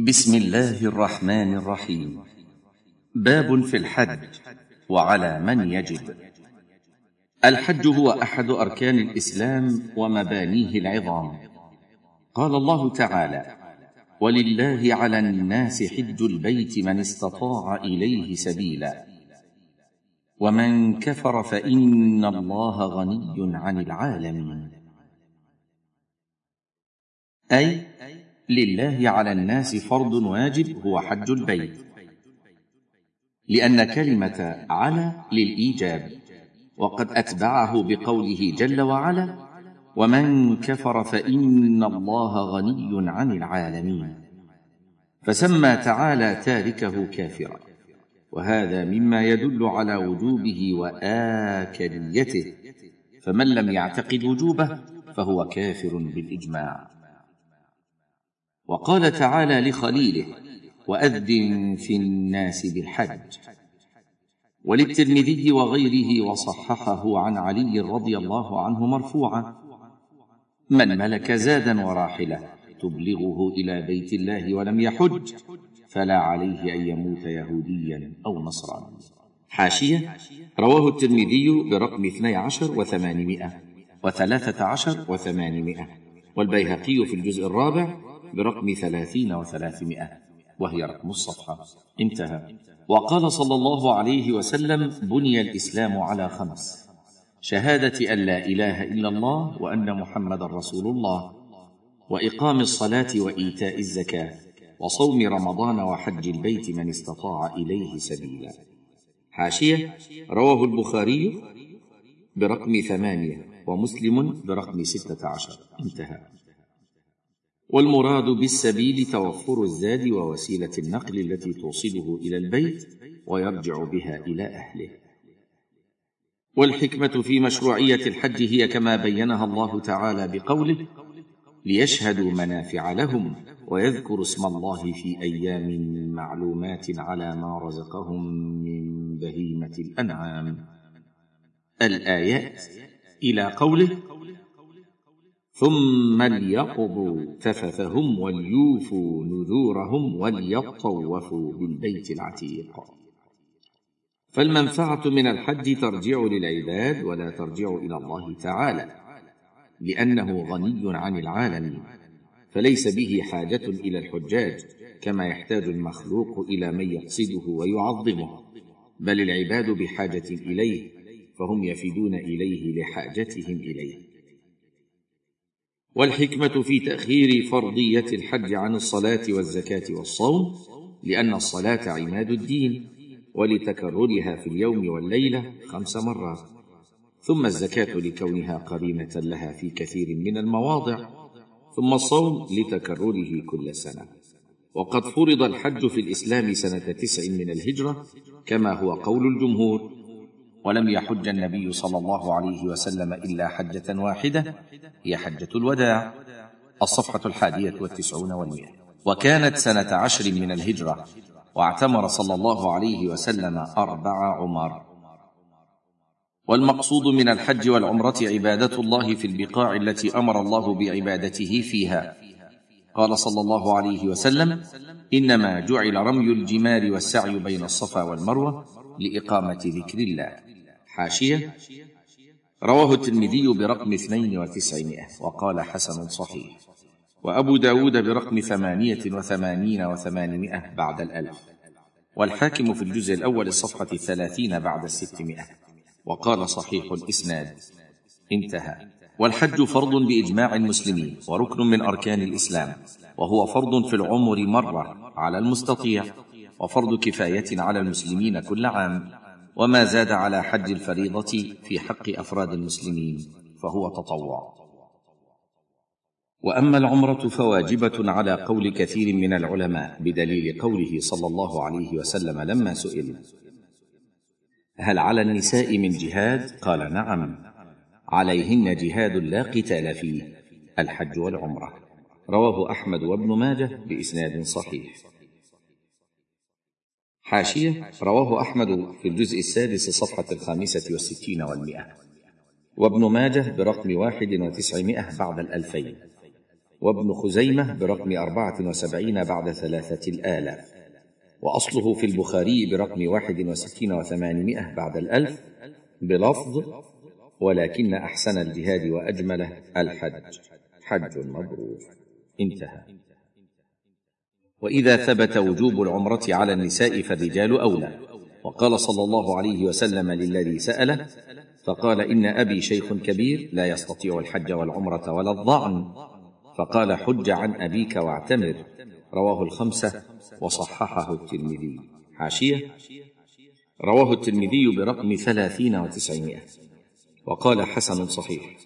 بسم الله الرحمن الرحيم. باب في الحج وعلى من يجب. الحج هو أحد أركان الإسلام ومبانيه العظام. قال الله تعالى ولله على الناس حج البيت من استطاع إليه سبيلا. ومن كفر فإن الله غني عن العالمين. أي لله على الناس فرض واجب هو حج البيت. لأن كلمة على للإيجاب وقد أتبعه بقوله جل وعلا ومن كفر فإن الله غني عن العالمين فسمى تعالى تاركه كافرا وهذا مما يدل على وجوبه وآكليته. فمن لم يعتقد وجوبه فهو كافر بالإجماع. وقال تعالى لخليله وأذن في الناس بالحج. وللترمذي وغيره وصححه عن علي رضي الله عنه مرفوعا من ملك زادا وراحلة تبلغه إلى بيت الله ولم يحج فلا عليه أن يموت يهوديا أو نصرانيا حاشية رواه الترمذي برقم اثني عشر وثمانمائة وثلاثة عشر وثمانمائة والبيهقي في الجزء الرابع برقم ثلاثين وثلاثمائة وهي رقم الصفحة. انتهى. وقال صلى الله عليه وسلم بني الإسلام على خمس شهادة أن لا إله إلا الله وأن محمد رسول الله وإقام الصلاة وإيتاء الزكاة وصوم رمضان وحج البيت من استطاع إليه سبيلا. حاشية رواه البخاري برقم ثمانية ومسلم برقم ستة عشر. انتهى. والمراد بالسبيل توفر الزاد ووسيلة النقل التي توصله إلى البيت ويرجع بها إلى أهله. والحكمة في مشروعية الحج هي كما بينها الله تعالى بقوله ليشهدوا منافع لهم ويذكروا اسم الله في أيام معلومات على ما رزقهم من بهيمة الأنعام. الآيات إلى قوله ثم ليقضوا تفثهم وليوفوا نذورهم وليطوفوا بالبيت العتيق. فالمنفعه من الحج ترجع للعباد ولا ترجع إلى الله تعالى لأنه غني عن العالمين. فليس به حاجة إلى الحجاج كما يحتاج المخلوق إلى من يقصده ويعظمه. بل العباد بحاجه اليه فهم يفدون اليه لحاجتهم اليه. والحكمة في تأخير فرضية الحج عن الصلاة والزكاة والصوم لأن الصلاة عماد الدين ولتكررها في اليوم والليلة خمس مرات. ثم الزكاة لكونها قرينة لها في كثير من المواضع ثم الصوم لتكرره كل سنة. وقد فرض الحج في الإسلام سنة تسع من الهجرة كما هو قول الجمهور ولم يحج النبي صلى الله عليه وسلم إلا حجة واحدة هي حجة الوداع الصفحة الحادية والتسعون والمئة. وكانت سنة عشر من الهجرة واعتمر صلى الله عليه وسلم أربع عمر. والمقصود من الحج والعمرة عبادة الله في البقاع التي أمر الله بعبادته فيها. قال صلى الله عليه وسلم إنما جعل رمي الجمار والسعي بين الصفا والمروة لإقامة ذكر الله. حاشية. رواه الترمذي برقم اثنين وتسعمائة وقال حسن صحيح. وأبو داود برقم ثمانية وثمانين وثمانمائة بعد الألف. والحاكم في الجزء الأول الصفحة الثلاثين بعد الستمائة وقال صحيح الإسناد. انتهى. والحج فرض بإجماع المسلمين وركن من أركان الإسلام. وهو فرض في العمر مرة على المستطيع. وفرض كفاية على المسلمين كل عام. وما زاد على حج الفريضة في حق أفراد المسلمين فهو تطوع. وأما العمرة فواجبة على قول كثير من العلماء بدليل قوله صلى الله عليه وسلم لما سئل هل على النساء من جهاد؟ قال نعم عليهن جهاد لا قتال فيه الحج والعمرة. رواه أحمد وابن ماجه بإسناد صحيح. حاشية رواه أحمد في الجزء السادس صفحة الخامسة والستين والمئة. وابن ماجه برقم واحد وتسعمائة بعد الألفين. وابن خزيمة برقم أربعة وسبعين بعد ثلاثة الآلاف وأصله في البخاري برقم واحد وستين وثمانمائة بعد الألف بلفظ ولكن أحسن الجهاد وأجمله الحج. حج مبرور. انتهى. وإذا ثبت وجوب العمرة على النساء فالرجال أولى. وقال صلى الله عليه وسلم للذي سأله فقال إن أبي شيخ كبير لا يستطيع الحج والعمرة ولا الضعن. فقال حج عن أبيك واعتمر. رواه الخمسة وصححه الترمذي. حاشية. رواه الترمذي برقم ثلاثين وتسعمائة. وقال حسن صحيح.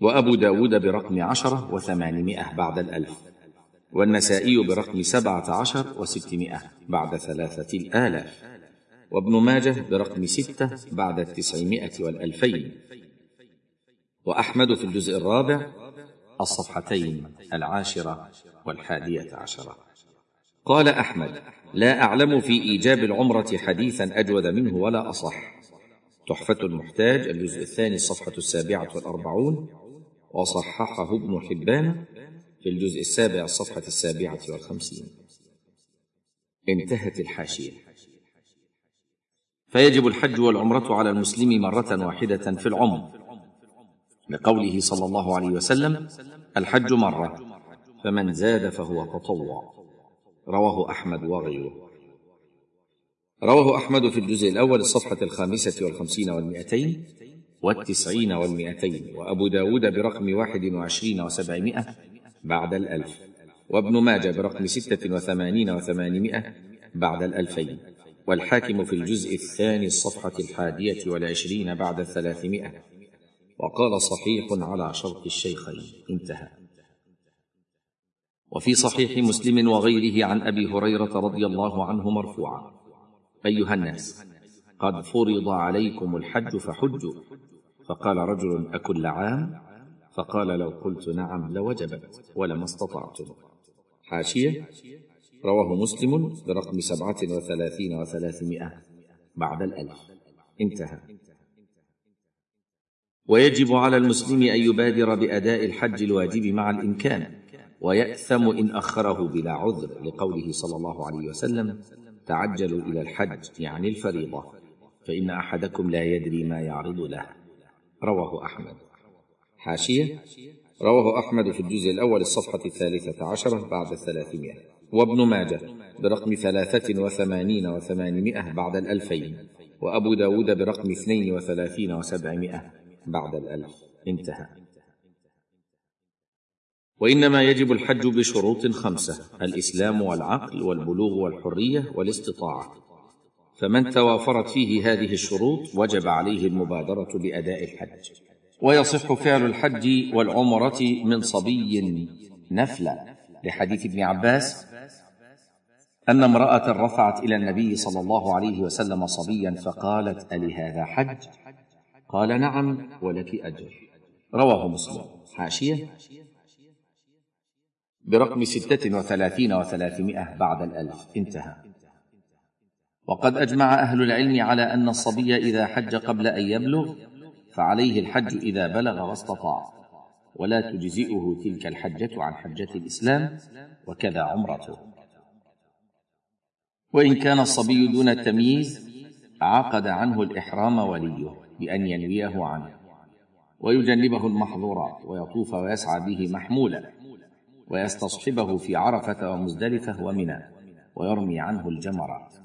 وأبو داود برقم عشرة وثمانمائة بعد الألف. والنسائي برقم سبعة عشر وستمائة بعد ثلاثة الآلاف وابن ماجه برقم ستة بعد التسعمائة والألفين وأحمد في الجزء الرابع الصفحتين العاشرة والحادية عشرة. قال أحمد لا أعلم في إيجاب العمرة حديثا أجود منه ولا أصح. تحفة المحتاج الجزء الثاني الصفحة السابعة والأربعون وصححه ابن حبان في الجزء السابع الصفحة السابعة والخمسين. انتهت الحاشية. فيجب الحج والعمرة على المسلم مرة واحدة في العمر. لقوله صلى الله عليه وسلم الحج مرة فمن زاد فهو تطوع. رواه أحمد وغيره. رواه أحمد في الجزء الأول الصفحة الخامسة والخمسين والمئتين والتسعين والمئتين وأبو داود برقم واحد وعشرين وسبعمائة بعد الألف. وابن ماجه برقم ستة وثمانين وثمانمائة بعد الألفين. والحاكم في الجزء الثاني الصفحة الحادية والعشرين بعد الثلاثمائة. وقال صحيح على شرط الشيخين. انتهى. وفي صحيح مسلم وغيره عن أبي هريرة رضي الله عنه مرفوعا. أيها الناس قد فرض عليكم الحج فحجوا. فقال رجل أكل عام؟ فقال لو قلت نعم لوجبت ولما استطعتم حاشية. رواه مسلم برقم سبعة وثلاثين وثلاثمائة بعد الألف. انتهى. ويجب على المسلم أن يبادر بأداء الحج الواجب مع الإمكان ويأثم إن أخره بلا عذر لقوله صلى الله عليه وسلم تعجلوا إلى الحج يعني الفريضة فإن أحدكم لا يدري ما يعرض له. رواه أحمد. حاشية. رواه أحمد في الجزء الأول الصفحة الثالثة عشرة بعد الثلاثمائة. وابن ماجه برقم ثلاثة وثمانين وثمانمائة بعد الألفين. وأبو داود برقم اثنين وثلاثين وسبعمائة بعد الألف. انتهى. وإنما يجب الحج بشروط خمسة الإسلام والعقل والبلوغ والحرية والاستطاعة. فمن توافرت فيه هذه الشروط وجب عليه المبادرة بأداء الحج. ويصح فعل الحج والعمرة من صبي نفلا. لحديث ابن عباس أن امرأة رفعت إلى النبي صلى الله عليه وسلم صبيا فقالت ألهذا حج؟ قال نعم ولك أجر. رواه مسلم. حاشية. برقم ستة وثلاثين وثلاثمائة بعد الألف. انتهى. وقد أجمع أهل العلم على أن الصبي إذا حج قبل أن يبلغ فعليه الحج إذا بلغ واستطاع ولا تجزئه تلك الحجة عن حجة الإسلام وكذا عمرته. وإن كان الصبي دون التمييز عقد عنه الإحرام وليه بأن ينويه عنه ويجنبه المحظورات ويطوف ويسعى به محمولا ويستصحبه في عرفة ومزدلفة ومنى ويرمي عنه الجمرات.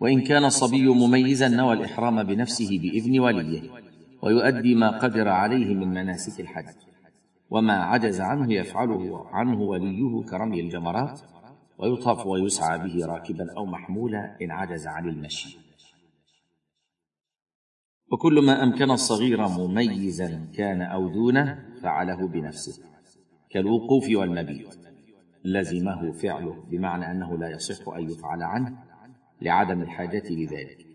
وإن كان الصبي مميزا نوى الإحرام بنفسه بإذن وليه ويؤدي ما قدر عليه من مناسك الحج. وما عجز عنه يفعله عنه وليه كرمي الجمرات ويطاف ويسعى به راكبا أو محمولا إن عجز عن المشي. وكل ما أمكن الصغير مميزا كان أو دونه فعله بنفسه كالوقوف والمبيت. لزمه فعله بمعنى أنه لا يصح أن يفعل عنه لعدم الحاجة لذلك.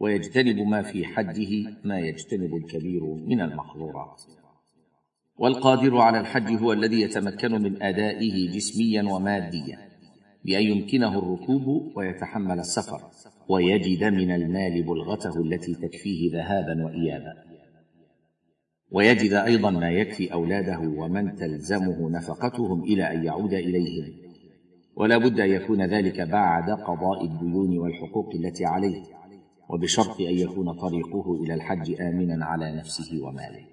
ويجتنب ما في حده ما يجتنب الكبير من المحظورات. والقادر على الحج هو الذي يتمكن من أدائه جسميا وماديا بأن يمكنه الركوب ويتحمل السفر ويجد من المال بلغته التي تكفيه ذهابا وايابا. ويجد أيضا ما يكفي أولاده ومن تلزمه نفقتهم إلى أن يعود إليهم. ولا بد أن يكون ذلك بعد قضاء الديون والحقوق التي عليه وبشرط أن يكون طريقه إلى الحج امنا على نفسه وماله.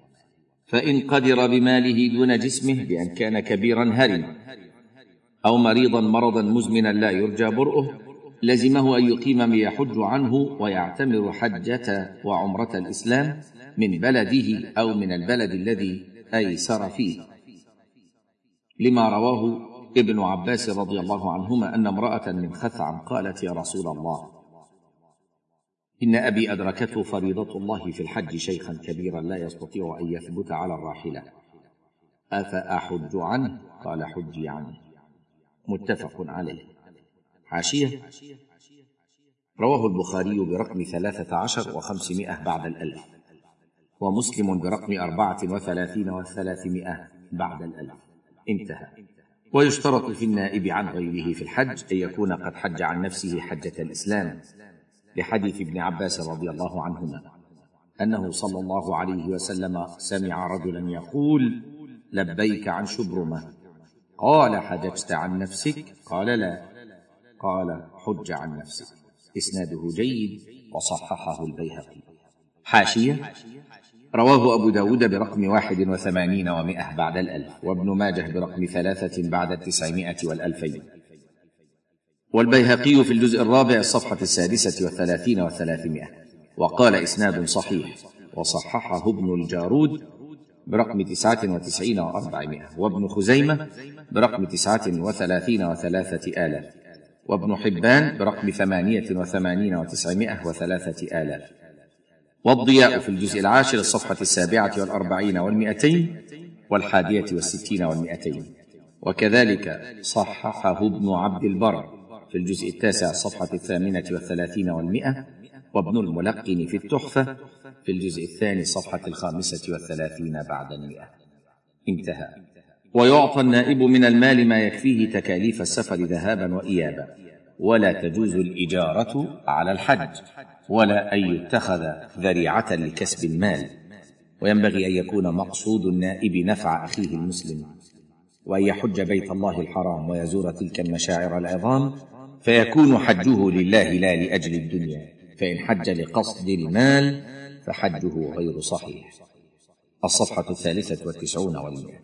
فإن قدر بماله دون جسمه بأن كان كبيرا هرما أو مريضا مرضا مزمنا لا يرجى برؤه لزمه أن يقيم من يحج عنه ويعتمر حجة وعمرة الإسلام من بلده أو من البلد الذي أيسر فيه. لما رواه ابن عباس رضي الله عنهما أن امرأة من خثعم قالت يا رسول الله إن أبي أدركته فريضة الله في الحج شيخا كبيرا لا يستطيع أن يثبت على الراحلة. أفأحج عنه؟ قال حجي عنه. متفق عليه. حاشية. رواه البخاري برقم ثلاثة عشر وخمسمائة بعد الألف ومسلم برقم أربعة وثلاثين وثلاثمائة بعد الألف. انتهى. ويشترط في النائب عن غيره في الحج أن يكون قد حج عن نفسه حجة الإسلام لحديث ابن عباس رضي الله عنهما أنه صلى الله عليه وسلم سمع رجلا يقول لبيك عن شبرمة قال حججت عن نفسك؟ قال لا قال حج عن نفسك إسناده جيد وصححه البيهقي. حاشية؟ رواه أبو داود برقم واحد وثمانين ومائة بعد الألف وابن ماجه برقم ثلاثة بعد التسعمائة والألفين. والبيهقي في الجزء الرابع الصفحة السادسة والثلاثين والثلاثمائة وقال إسناد صحيح وصححه ابن الجارود برقم تسعة وتسعين وأربعمائة وابن خزيمة برقم تسعة وثلاثين وثلاثة آلاف وابن حبان برقم ثمانية وثمانين وتسعمائة وثلاثة آلاف. والضياء في الجزء العاشر الصفحة السابعة والأربعين والمئتين والحادية والستين والمئتين. وكذلك صححه ابن عبد البر في الجزء التاسع الصفحة الثامنة والثلاثين والمئة وابن الملقن في التحفة في الجزء الثاني الصفحة الخامسة والثلاثين بعد المئة. انتهى. ويعطى النائب من المال ما يكفيه تكاليف السفر ذهابا وإيابا ولا تجوز الإجارة على الحج. ولا أن يتخذ ذريعة لكسب المال وينبغي أن يكون مقصود النائب نفع أخيه المسلم وأن يحج بيت الله الحرام ويزور تلك المشاعر العظام فيكون حجه لله لا لأجل الدنيا فإن حج لقصد المال فحجه غير صحيح. الصفحة الثالثة والتسعون والمئة.